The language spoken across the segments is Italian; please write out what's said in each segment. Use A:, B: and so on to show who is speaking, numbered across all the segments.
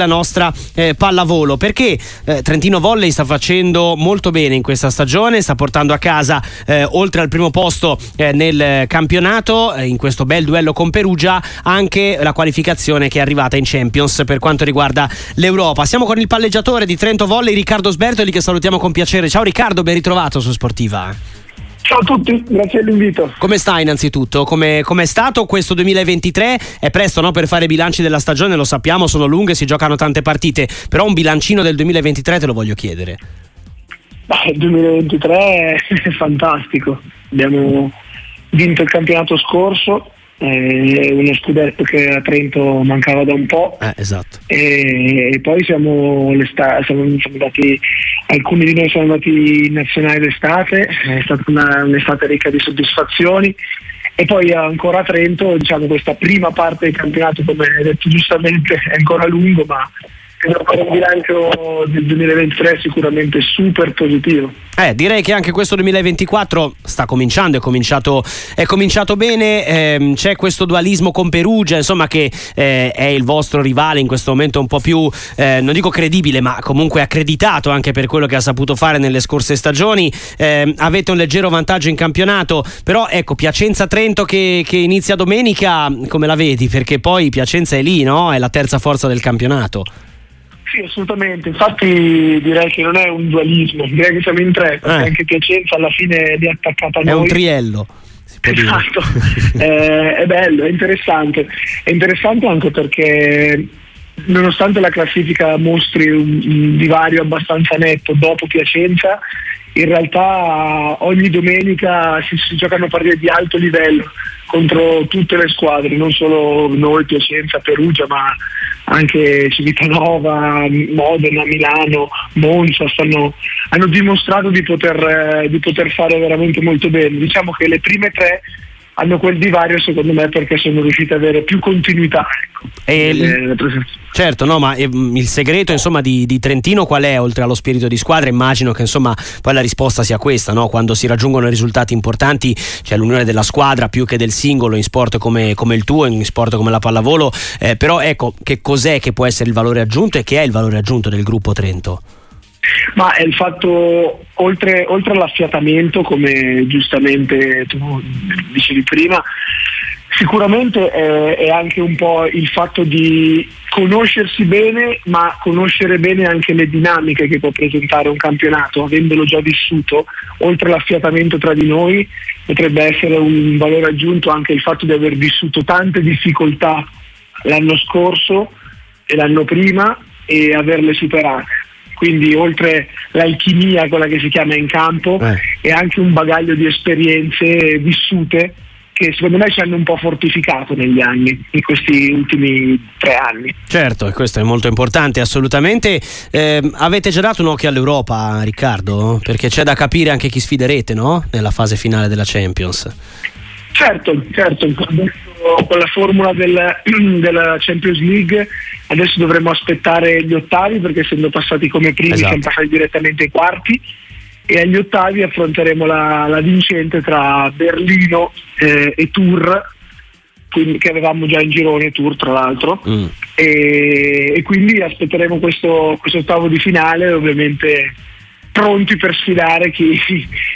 A: la nostra eh, pallavolo perché eh, Trentino Volley sta facendo molto bene in questa stagione sta portando a casa eh, oltre al primo posto eh, nel campionato eh, in questo bel duello con Perugia anche la qualificazione che è arrivata in Champions per quanto riguarda l'Europa. Siamo con il palleggiatore di Trento Volley Riccardo Sbertoli che salutiamo con piacere. Ciao Riccardo ben ritrovato su Sportiva
B: Ciao a tutti, grazie dell'invito.
A: Come stai innanzitutto? Come è stato questo 2023? È presto no, per fare i bilanci della stagione, lo sappiamo, sono lunghe, si giocano tante partite, però un bilancino del 2023 te lo voglio chiedere.
B: Il 2023 è fantastico, abbiamo vinto il campionato scorso, eh, uno scudetto che a Trento mancava da un po'.
A: Eh, esatto.
B: e, e, poi siamo, siamo, siamo, andati, alcuni di noi sono andati in nazionale d'estate, è stata una, un'estate ricca di soddisfazioni. E poi ancora a Trento, diciamo, questa prima parte del campionato, come hai detto giustamente, è ancora lungo, ma credo che un bilancio del 2023 sicuramente super positivo.
A: Eh, direi che anche questo 2024 sta cominciando, è cominciato, è cominciato bene, eh, c'è questo dualismo con Perugia, insomma che eh, è il vostro rivale in questo momento un po' più, eh, non dico credibile, ma comunque accreditato anche per quello che ha saputo fare nelle scorse stagioni. Ehm, avete un leggero vantaggio in campionato, però ecco, Piacenza-Trento che, che, inizia domenica, come la vedi? Perché poi Piacenza è lì, no? È la terza forza del campionato.
B: Sì, assolutamente. Infatti direi che non è un dualismo, direi che siamo in tre, perché eh. anche Piacenza alla fine è attaccata a noi.
A: È un triello.
B: Esatto, eh, è bello, è interessante. È interessante anche perché nonostante la classifica mostri un, un divario abbastanza netto dopo Piacenza, in realtà ogni domenica si, si giocano partite di alto livello contro tutte le squadre, non solo noi, Piacenza, Perugia, ma anche Civitanova, Modena, Milano, Monza stanno, hanno dimostrato di poter, eh, di poter fare veramente molto bene. Diciamo che le prime tre hanno quel divario secondo me perché sono riusciti ad avere più continuità.
A: Ecco, il, certo, no, ma ehm, il segreto insomma, di, di, Trentino qual è oltre allo spirito di squadra? Immagino che insomma, poi la risposta sia questa, no? quando si raggiungono risultati importanti c'è l'unione della squadra più che del singolo in sport come, come il tuo, in sport come la pallavolo, eh, però ecco che cos'è che può essere il valore aggiunto e che è il valore aggiunto del gruppo Trento?
B: Ma è il fatto, oltre, oltre all'affiatamento, come giustamente tu dicevi prima, sicuramente è, è, anche un po' il fatto di conoscersi bene, ma conoscere bene anche le dinamiche che può presentare un campionato, avendolo già vissuto, oltre all'affiatamento tra di noi, potrebbe essere un valore aggiunto anche il fatto di aver vissuto tante difficoltà l'anno scorso e l'anno prima e averle superate quindi oltre l'alchimia, quella che si chiama in campo, eh. e anche un bagaglio di esperienze vissute che secondo me ci hanno un po' fortificato negli anni, in questi ultimi tre anni.
A: Certo, e questo è molto importante, assolutamente. Eh, avete già dato un occhio all'Europa, Riccardo? Perché c'è da capire anche chi sfiderete, no? Nella fase finale della Champions.
B: Certo, certo, con la formula del, della Champions League adesso dovremmo aspettare gli ottavi perché essendo passati come primi esatto. siamo passati direttamente ai quarti e agli ottavi affronteremo la, la vincente tra Berlino eh, e Tour quindi, che avevamo già in girone Tour tra l'altro mm. e, e, quindi aspetteremo questo, questo ottavo di finale ovviamente pronti per sfidare chi,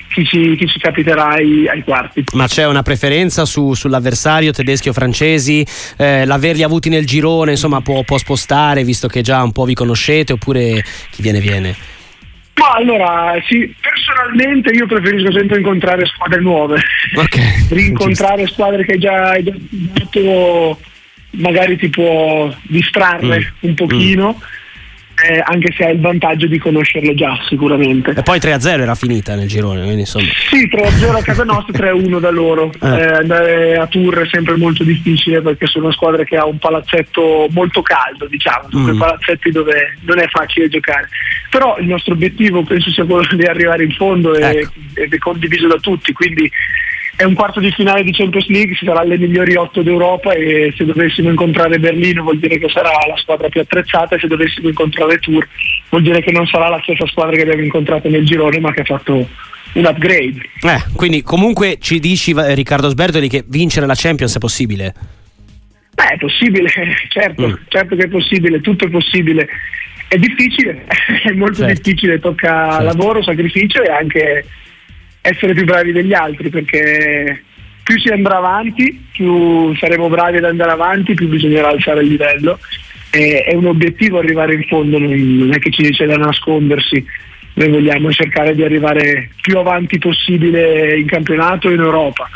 B: chi, ci, chi ci, capiterà ai, ai, quarti.
A: Ma c'è una preferenza su, sull'avversario tedeschi o francesi? Eh, l'averli avuti nel girone insomma, può, può, spostare visto che già un po' vi conoscete oppure chi viene viene?
B: Ma allora, sì, personalmente io preferisco sempre incontrare squadre nuove.
A: Okay.
B: Rincontrare squadre che già hai dato magari ti può distrarre mm. un pochino. Mm eh, anche se ha il vantaggio di conoscerlo già sicuramente.
A: E poi 3-0 era finita nel girone, quindi insomma.
B: Sì, 3-0 a casa nostra, 3-1 da loro. Eh. Eh, andare a Tour è sempre molto difficile perché sono una squadra che ha un palazzetto molto caldo, diciamo, mm. quei palazzetti dove non è facile giocare. Però il nostro obiettivo penso sia quello di arrivare in fondo ecco. ed è condiviso da tutti, quindi è un quarto di finale di Champions League, si sarà le migliori otto d'Europa e se dovessimo incontrare Berlino vuol dire che sarà la squadra più attrezzata e se dovessimo incontrare Tour vuol dire che non sarà la stessa squadra che abbiamo incontrato nel girone ma che ha fatto un upgrade.
A: Eh, quindi comunque ci dici Riccardo Sbertoli che vincere la Champions è possibile?
B: Beh, è possibile, certo, mm. certo che è possibile, tutto è possibile. È difficile, è molto certo. difficile, tocca certo. lavoro, sacrificio e anche essere più bravi degli altri perché più si andrà avanti, più saremo bravi ad andare avanti, più bisognerà alzare il livello. E, è un obiettivo arrivare in fondo, non è che ci c'è da nascondersi. Noi vogliamo cercare di arrivare più avanti possibile in campionato e in Europa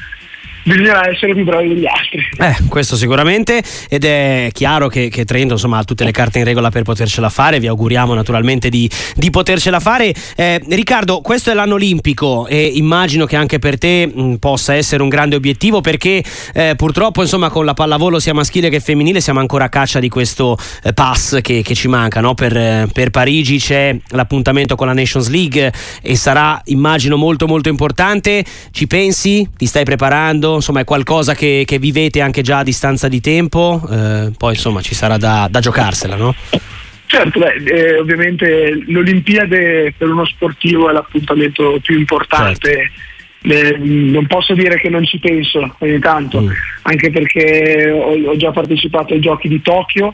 B: bisognerà essere più bravi degli altri.
A: Eh, questo sicuramente ed è chiaro che, che, Trento insomma, ha tutte le carte in regola per potercela fare, vi auguriamo naturalmente di, di potercela fare. Eh, Riccardo, questo è l'anno olimpico e immagino che anche per te mh, possa essere un grande obiettivo perché eh, purtroppo insomma, con la pallavolo sia maschile che femminile siamo ancora a caccia di questo eh, pass che, che, ci manca. No? Per, per Parigi c'è l'appuntamento con la Nations League e sarà immagino molto molto importante. Ci pensi? Ti stai preparando? Insomma è qualcosa che, che vivete anche già a distanza di tempo, eh, poi insomma ci sarà da, da giocarsela, no?
B: Certo, beh, eh, ovviamente l'Olimpiade per uno sportivo è l'appuntamento più importante. Certo. Eh, non posso dire che non ci penso ogni tanto, mm. anche perché ho, ho, già partecipato ai giochi di Tokyo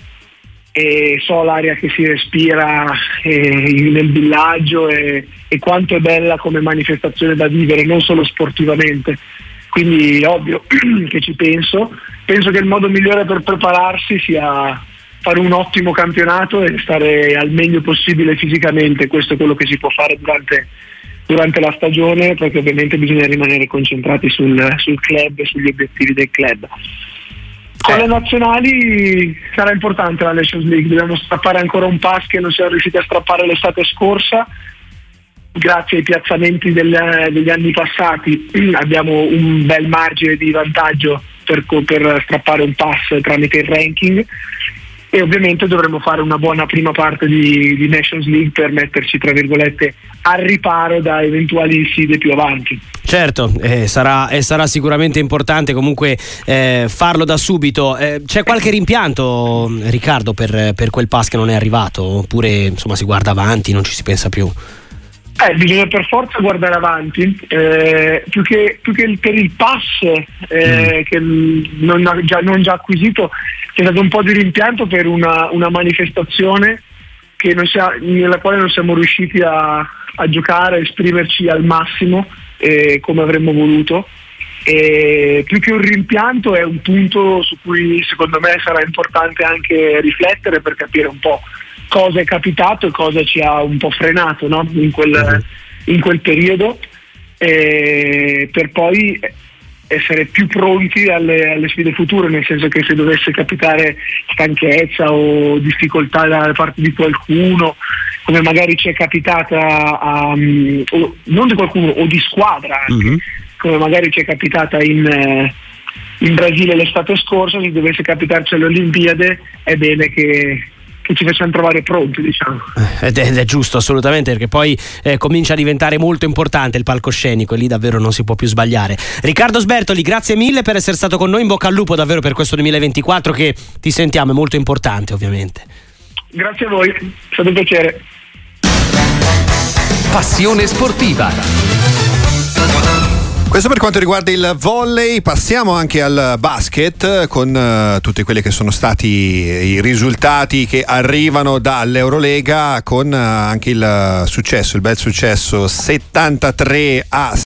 B: e so l'aria che si respira eh, nel villaggio e, e quanto è bella come manifestazione da vivere, non solo sportivamente quindi ovvio che ci penso. Penso che il modo migliore per prepararsi sia fare un ottimo campionato e stare al meglio possibile fisicamente, questo è quello che si può fare durante, durante la stagione perché ovviamente bisogna rimanere concentrati sul, sul club e sugli obiettivi del club. Con le eh. nazionali sarà importante la Nations League, dobbiamo strappare ancora un pass che non siamo riusciti a strappare l'estate scorsa grazie ai piazzamenti del, degli anni passati abbiamo un bel margine di vantaggio per, per strappare un pass tramite il ranking e ovviamente dovremo fare una buona prima parte di, di, Nations League per metterci tra virgolette al riparo da eventuali sfide più avanti.
A: Certo, eh, sarà, eh, sarà, sicuramente importante comunque eh, farlo da subito. Eh, c'è qualche rimpianto, Riccardo, per, per quel pass che non è arrivato? Oppure insomma si guarda avanti, non ci si pensa più?
B: Eh, bisogna per forza guardare avanti, eh, più, che, più, che, per il pass eh, mm. che non già, non già, acquisito, c'è stato un po' di rimpianto per una, una manifestazione sia, nella quale non siamo riusciti a, a giocare, a esprimerci al massimo eh, come avremmo voluto. E più che un rimpianto è un punto su cui secondo me sarà importante anche riflettere per capire un po' cosa è capitato e cosa ci ha un po' frenato no? in, quel, in, quel, periodo per poi essere più pronti alle, alle, sfide future, nel senso che se dovesse capitare stanchezza o difficoltà da parte di qualcuno, come magari ci è capitata, a, o, non di qualcuno, o di squadra, anche, uh-huh. come magari ci è capitata in, eh, in Brasile l'estate scorsa, se dovesse capitarci alle Olimpiadi, è bene che, che ci facciamo trovare pronti, diciamo.
A: Eh, ed è, ed è giusto, assolutamente, perché poi eh, comincia a diventare molto importante il palcoscenico e lì davvero non si può più sbagliare. Riccardo Sbertoli, grazie mille per essere stato con noi, in bocca al lupo davvero per questo 2024 che ti sentiamo, è molto importante ovviamente.
B: Grazie a voi, è stato un piacere.
C: Passione sportiva.
D: Questo per quanto riguarda il volley, passiamo anche al basket con uh, tutti quelli che sono stati i risultati che arrivano dall'Eurolega con uh, anche il successo, il bel successo 73 a